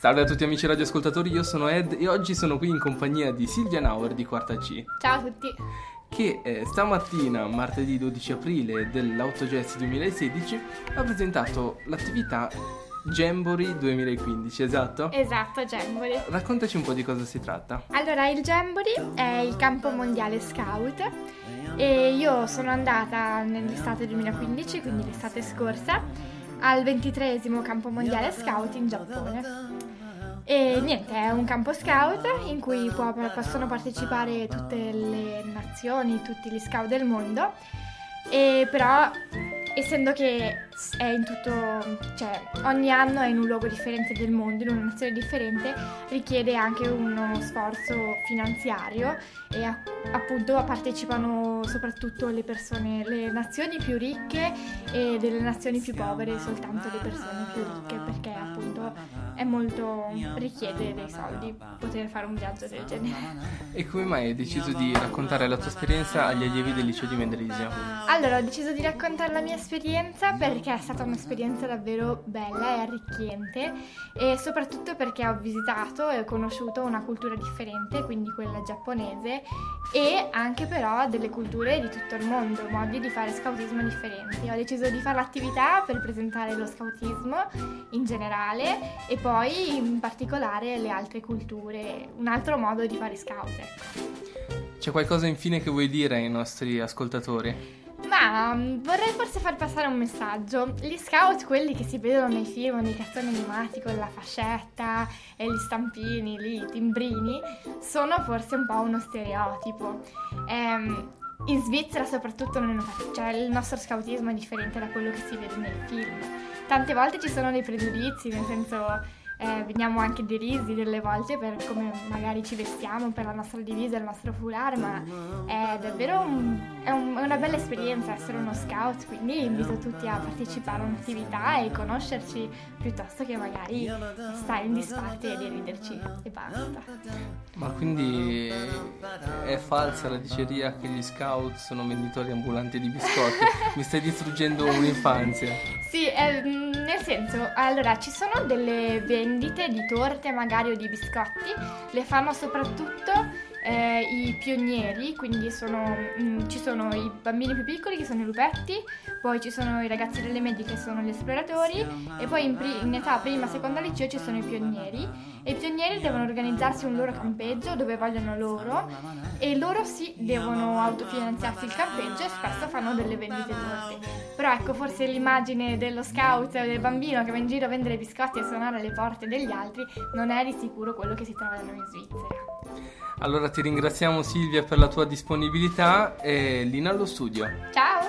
Salve a tutti amici radioascoltatori, io sono Ed e oggi sono qui in compagnia di Silvia Nauer di Quarta C. Ciao a tutti. Che eh, stamattina, martedì 12 aprile dell'Autogesti 2016, ha presentato l'attività Jamboree 2015, esatto? Esatto, Jamboree. Raccontaci un po' di cosa si tratta. Allora, il Jamboree è il campo mondiale scout e io sono andata nell'estate 2015, quindi l'estate scorsa, al 23 campo mondiale scout in Giappone. E niente, è un campo scout in cui può, possono partecipare tutte le nazioni, tutti gli scout del mondo, e però essendo che è in tutto, cioè ogni anno è in un luogo differente del mondo, in una nazione differente, richiede anche uno sforzo finanziario e a, appunto partecipano soprattutto le persone, le nazioni più ricche e delle nazioni più povere, soltanto le persone più ricche, perché appunto è molto richiede dei soldi poter fare un viaggio del genere. E come mai hai deciso di raccontare la tua esperienza agli allievi del liceo di Mendrisio? Allora, ho deciso di raccontare la mia esperienza perché è stata un'esperienza davvero bella e arricchente e soprattutto perché ho visitato e ho conosciuto una cultura differente, quindi quella giapponese, e anche però delle culture di tutto il mondo, modi di fare scoutismo differenti. Ho deciso di fare l'attività per presentare lo scoutismo in generale e poi in particolare le altre culture, un altro modo di fare scout. Ecco. C'è qualcosa infine che vuoi dire ai nostri ascoltatori? Mm, vorrei forse far passare un messaggio. Gli scout, quelli che si vedono nei film, nei cartoni animati con la fascetta e gli stampini, lì, i timbrini, sono forse un po' uno stereotipo. Ehm, in Svizzera soprattutto non cioè, il nostro scoutismo è differente da quello che si vede nei film. Tante volte ci sono dei pregiudizi, nel senso eh, veniamo anche derisi delle volte per come magari ci vestiamo, per la nostra divisa, il nostro foulard, ma è davvero un, è un, è una bella esperienza essere uno scout, quindi invito tutti a partecipare a un'attività e conoscerci piuttosto che magari stare in disparte e deriderci e basta. Ma quindi è falsa la diceria che gli scout sono venditori ambulanti di biscotti? Mi stai distruggendo un'infanzia. Sì, eh, nel senso, allora ci sono delle vendite di torte magari o di biscotti, le fanno soprattutto eh, i pionieri, quindi sono, mh, mm, ci sono i bambini più piccoli che sono i lupetti, poi ci sono i ragazzi delle medie che sono gli esploratori e poi in, pri- in età prima seconda liceo ci sono i pionieri e i pionieri devono organizzarsi un loro campeggio dove vogliono loro e loro sì devono autofinanziarsi il campeggio e spesso fanno delle vendite torte. Però ecco forse l'immagine dello scout del bambino che va in giro a vendere biscotti e suonare alle porte degli altri non è di sicuro quello che si trova da noi in Svizzera. Allora ti ringraziamo Silvia per la tua disponibilità e Lina allo studio. Ciao!